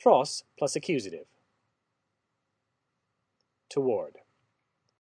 Pros plus accusative. Toward.